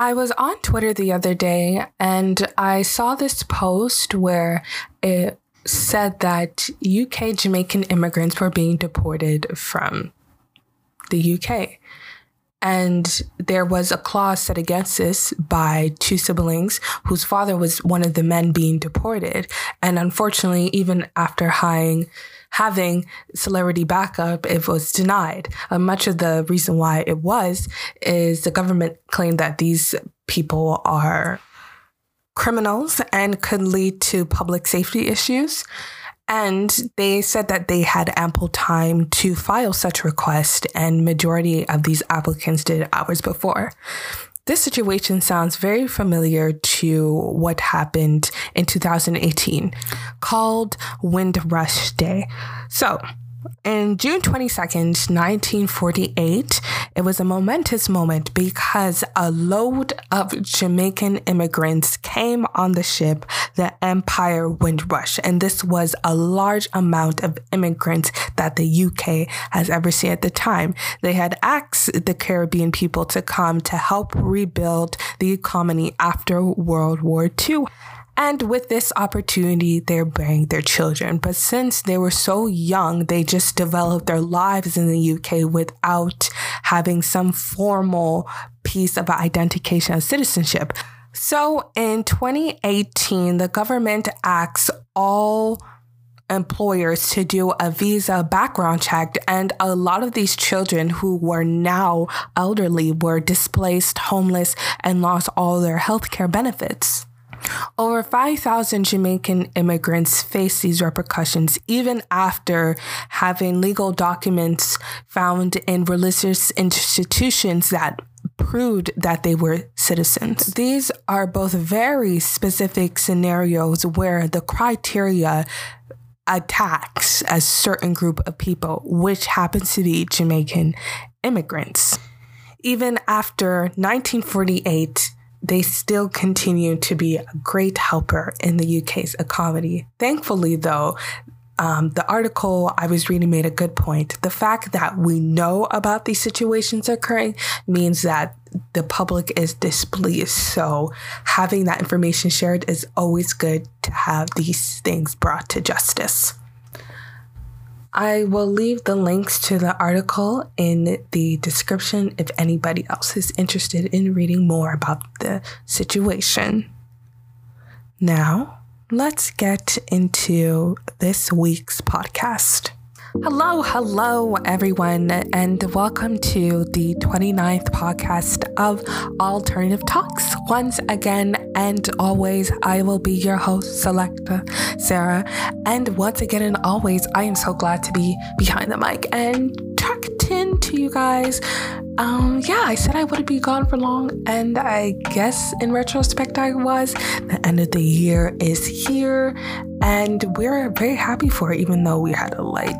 I was on Twitter the other day and I saw this post where it said that UK Jamaican immigrants were being deported from the UK. And there was a clause set against this by two siblings whose father was one of the men being deported. And unfortunately, even after hiring having celebrity backup, it was denied. Uh, much of the reason why it was is the government claimed that these people are criminals and could lead to public safety issues. And they said that they had ample time to file such request, and majority of these applicants did hours before. This situation sounds very familiar to what happened in 2018 called Windrush Day. So, in June 22nd, 1948, it was a momentous moment because a load of Jamaican immigrants came on the ship, the Empire Windrush. And this was a large amount of immigrants that the UK has ever seen at the time. They had asked the Caribbean people to come to help rebuild the economy after World War II. And with this opportunity, they're bearing their children. But since they were so young, they just developed their lives in the UK without having some formal piece of identification of citizenship. So in 2018, the government asks all employers to do a visa background check and a lot of these children who were now elderly were displaced homeless and lost all their healthcare benefits over 5,000 Jamaican immigrants face these repercussions even after having legal documents found in religious institutions that proved that they were citizens. These are both very specific scenarios where the criteria attacks a certain group of people, which happens to be Jamaican immigrants. Even after 1948, they still continue to be a great helper in the UK's economy. Thankfully, though, um, the article I was reading made a good point. The fact that we know about these situations occurring means that the public is displeased. So, having that information shared is always good to have these things brought to justice. I will leave the links to the article in the description if anybody else is interested in reading more about the situation. Now, let's get into this week's podcast. Hello, hello, everyone, and welcome to the 29th podcast of Alternative Talks. Once again, and always, I will be your host, Selecta Sarah. And once again, and always, I am so glad to be behind the mic and tucked in to you guys. Um, yeah, I said I wouldn't be gone for long, and I guess in retrospect, I was. The end of the year is here, and we're very happy for it, even though we had a light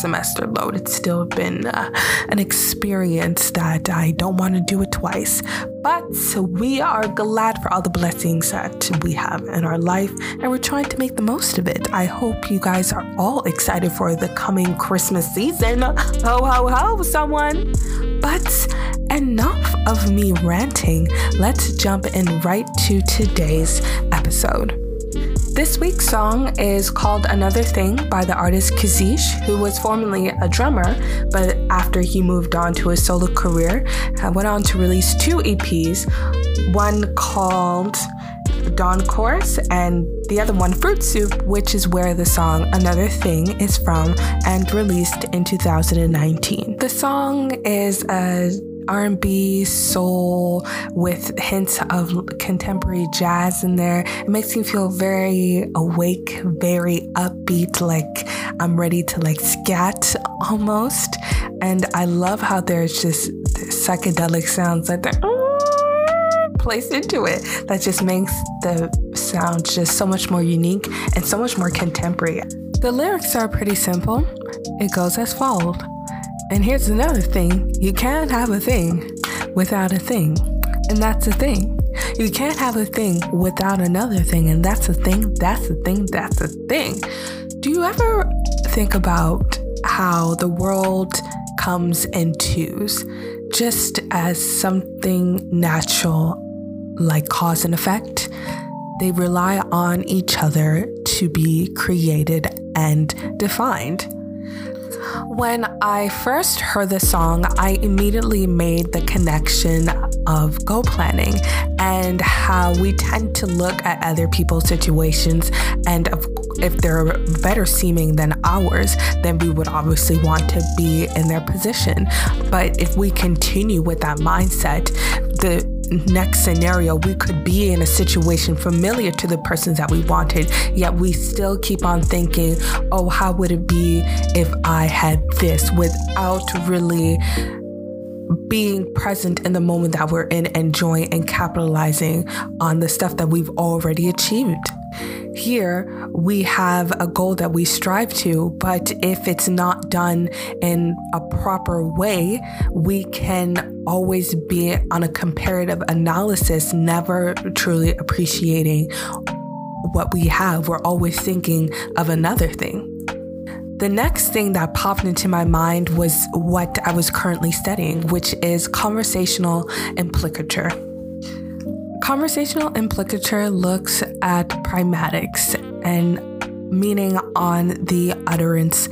semester load. It's still been uh, an experience that I don't want to do it twice. But we are glad for all the blessings that we have in our life, and we're trying to make the most of it. I hope you guys are all excited for the coming Christmas season. Ho, ho, ho, someone. But enough of me ranting. Let's jump in right to today's episode. This week's song is called Another Thing by the artist Kazish, who was formerly a drummer, but after he moved on to his solo career, went on to release two EPs, one called Dawn Chorus and the other one Fruit Soup, which is where the song Another Thing is from and released in 2019. The song is a R&B, soul with hints of contemporary jazz in there. It makes me feel very awake, very upbeat, like I'm ready to like scat almost. And I love how there's just psychedelic sounds like that placed into it that just makes the sound just so much more unique and so much more contemporary. The lyrics are pretty simple. It goes as follows. And here's another thing you can't have a thing without a thing. And that's a thing. You can't have a thing without another thing. And that's a thing, that's a thing, that's a thing. Do you ever think about how the world comes in twos, just as something natural like cause and effect. They rely on each other to be created and defined. When I first heard the song, I immediately made the connection of goal planning and how we tend to look at other people's situations and if they're better seeming than ours, then we would obviously want to be in their position. But if we continue with that mindset, the next scenario, we could be in a situation familiar to the persons that we wanted, yet we still keep on thinking, oh, how would it be if I had this without really being present in the moment that we're in, enjoying and capitalizing on the stuff that we've already achieved. Here, we have a goal that we strive to, but if it's not done in a proper way, we can always be on a comparative analysis, never truly appreciating what we have. We're always thinking of another thing. The next thing that popped into my mind was what I was currently studying, which is conversational implicature. Conversational implicature looks at pragmatics and meaning on the utterance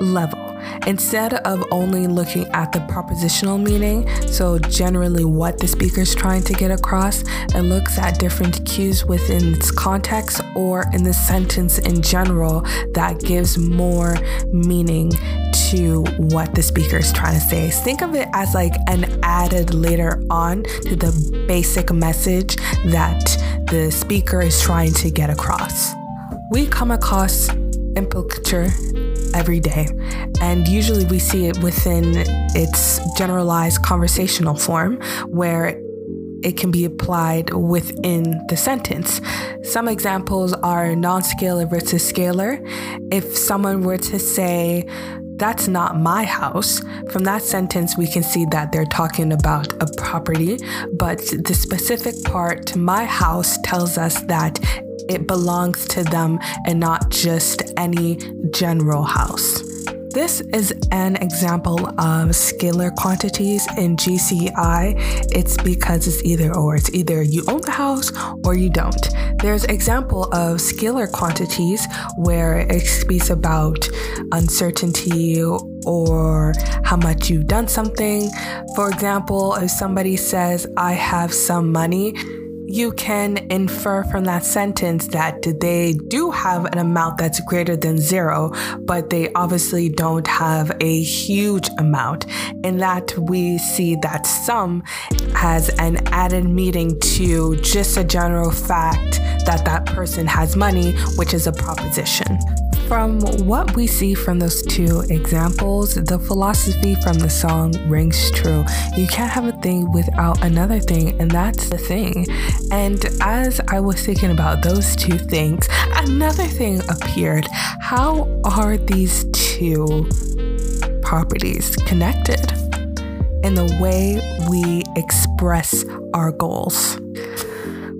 level. Instead of only looking at the propositional meaning, so generally what the speaker is trying to get across, it looks at different cues within its context or in the sentence in general that gives more meaning to what the speaker is trying to say. Think of it as like an added later on to the basic message that the speaker is trying to get across. We come across implicature every day, and usually we see it within its generalized conversational form where it can be applied within the sentence. Some examples are non scalar versus scalar. If someone were to say, that's not my house. From that sentence, we can see that they're talking about a property, but the specific part, my house, tells us that it belongs to them and not just any general house. This is an example of scalar quantities in GCI. It's because it's either or. It's either you own the house or you don't. There's example of scalar quantities where it speaks about uncertainty or how much you've done something. For example, if somebody says, I have some money, you can infer from that sentence that they do have an amount that's greater than zero, but they obviously don't have a huge amount. In that, we see that some has an added meaning to just a general fact that that person has money, which is a proposition. From what we see from those two examples, the philosophy from the song rings true. You can't have a thing without another thing, and that's the thing. And as I was thinking about those two things, another thing appeared. How are these two properties connected in the way we express our goals?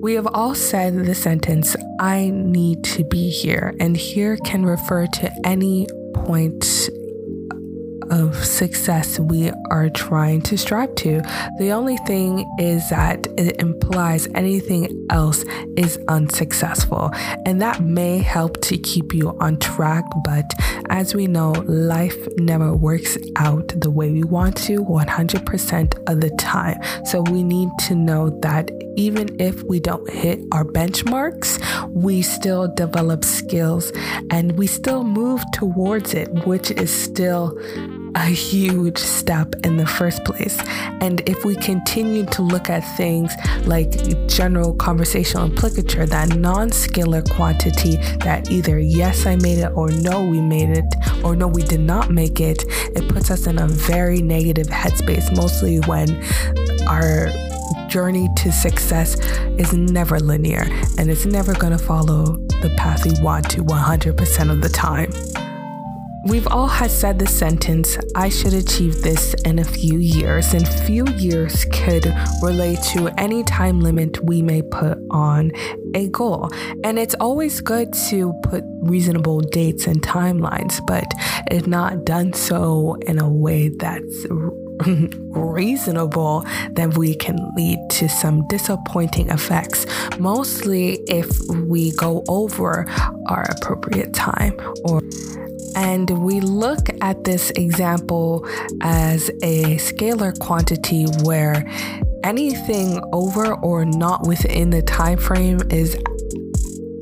We have all said the sentence, I need to be here, and here can refer to any point of success we are trying to strive to. The only thing is that it implies anything else is unsuccessful, and that may help to keep you on track. But as we know, life never works out the way we want to 100% of the time. So we need to know that even if we don't hit our benchmarks, we still develop skills and we still move towards it, which is still a huge step in the first place. And if we continue to look at things like general conversational implicature, that non scalar quantity that either yes, I made it, or no, we made it, or no, we did not make it, it puts us in a very negative headspace, mostly when our journey to success is never linear and it's never going to follow the path we want to 100% of the time. We've all had said the sentence, I should achieve this in a few years, and few years could relate to any time limit we may put on a goal. And it's always good to put reasonable dates and timelines, but if not done so in a way that's reasonable, then we can lead to some disappointing effects, mostly if we go over our appropriate time or and we look at this example as a scalar quantity where anything over or not within the time frame is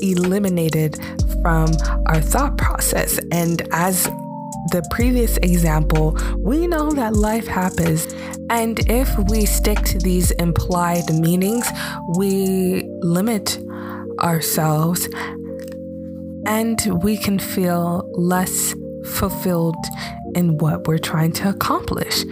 eliminated from our thought process. And as the previous example, we know that life happens. And if we stick to these implied meanings, we limit ourselves and we can feel less fulfilled in what we're trying to accomplish.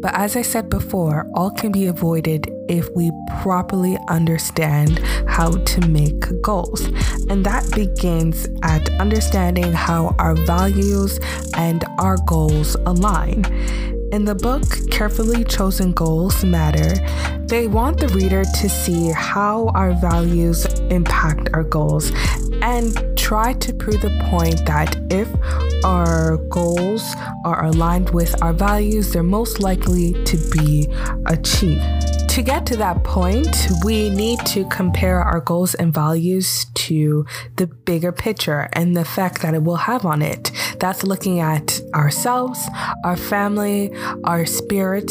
But as I said before, all can be avoided if we properly understand how to make goals. And that begins at understanding how our values and our goals align. In the book, Carefully Chosen Goals Matter, they want the reader to see how our values impact our goals and try to prove the point that if our goals are aligned with our values, they're most likely to be achieved. To get to that point, we need to compare our goals and values to the bigger picture and the effect that it will have on it. That's looking at ourselves, our family, our spirit,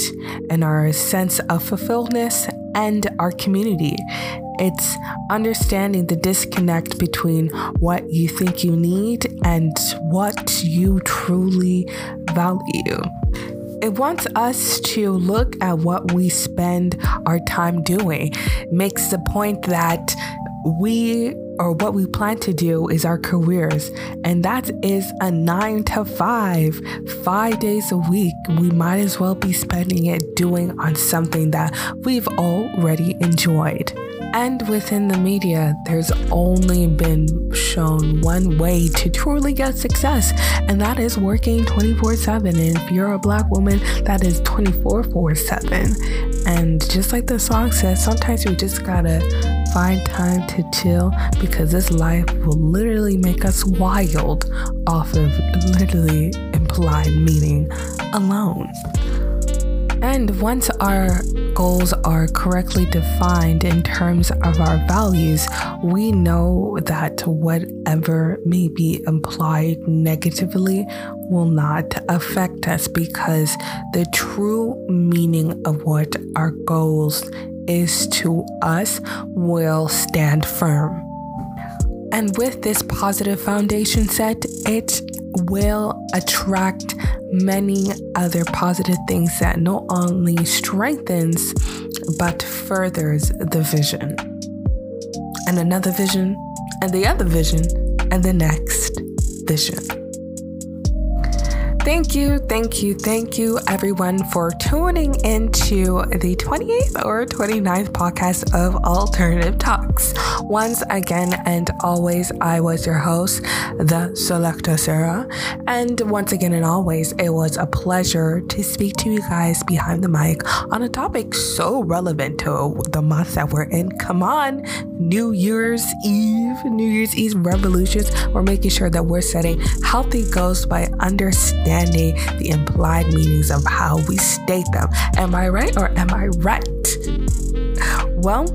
and our sense of fulfillment and our community. It's understanding the disconnect between what you think you need and what you truly value. It wants us to look at what we spend our time doing. It makes the point that we or what we plan to do is our careers, and that is a nine to five, five days a week. We might as well be spending it doing on something that we've already enjoyed. And within the media, there's only been shown one way to truly get success, and that is working 24 7. And if you're a black woman, that is 24 7. And just like the song says, sometimes we just gotta find time to chill because this life will literally make us wild off of literally implied meaning alone. And once our goals are correctly defined in terms of our values, we know that whatever may be implied negatively will not affect us because the true meaning of what our goals is to us will stand firm. And with this positive foundation set, it will attract many other positive things that not only strengthens but furthers the vision. And another vision, and the other vision, and the next vision. Thank you, thank you, thank you, everyone, for tuning into the 28th or 29th podcast of Alternative Talks. Once again and always, I was your host, the Selecta Sarah. And once again and always, it was a pleasure to speak to you guys behind the mic on a topic so relevant to the month that we're in. Come on, New Year's Eve, New Year's Eve revolutions. We're making sure that we're setting healthy goals by understanding understanding the implied meanings of how we state them. Am I right or am I right? Well,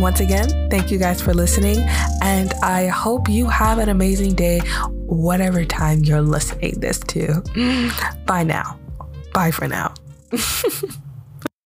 once again, thank you guys for listening, and I hope you have an amazing day, whatever time you're listening this to. Bye now. Bye for now.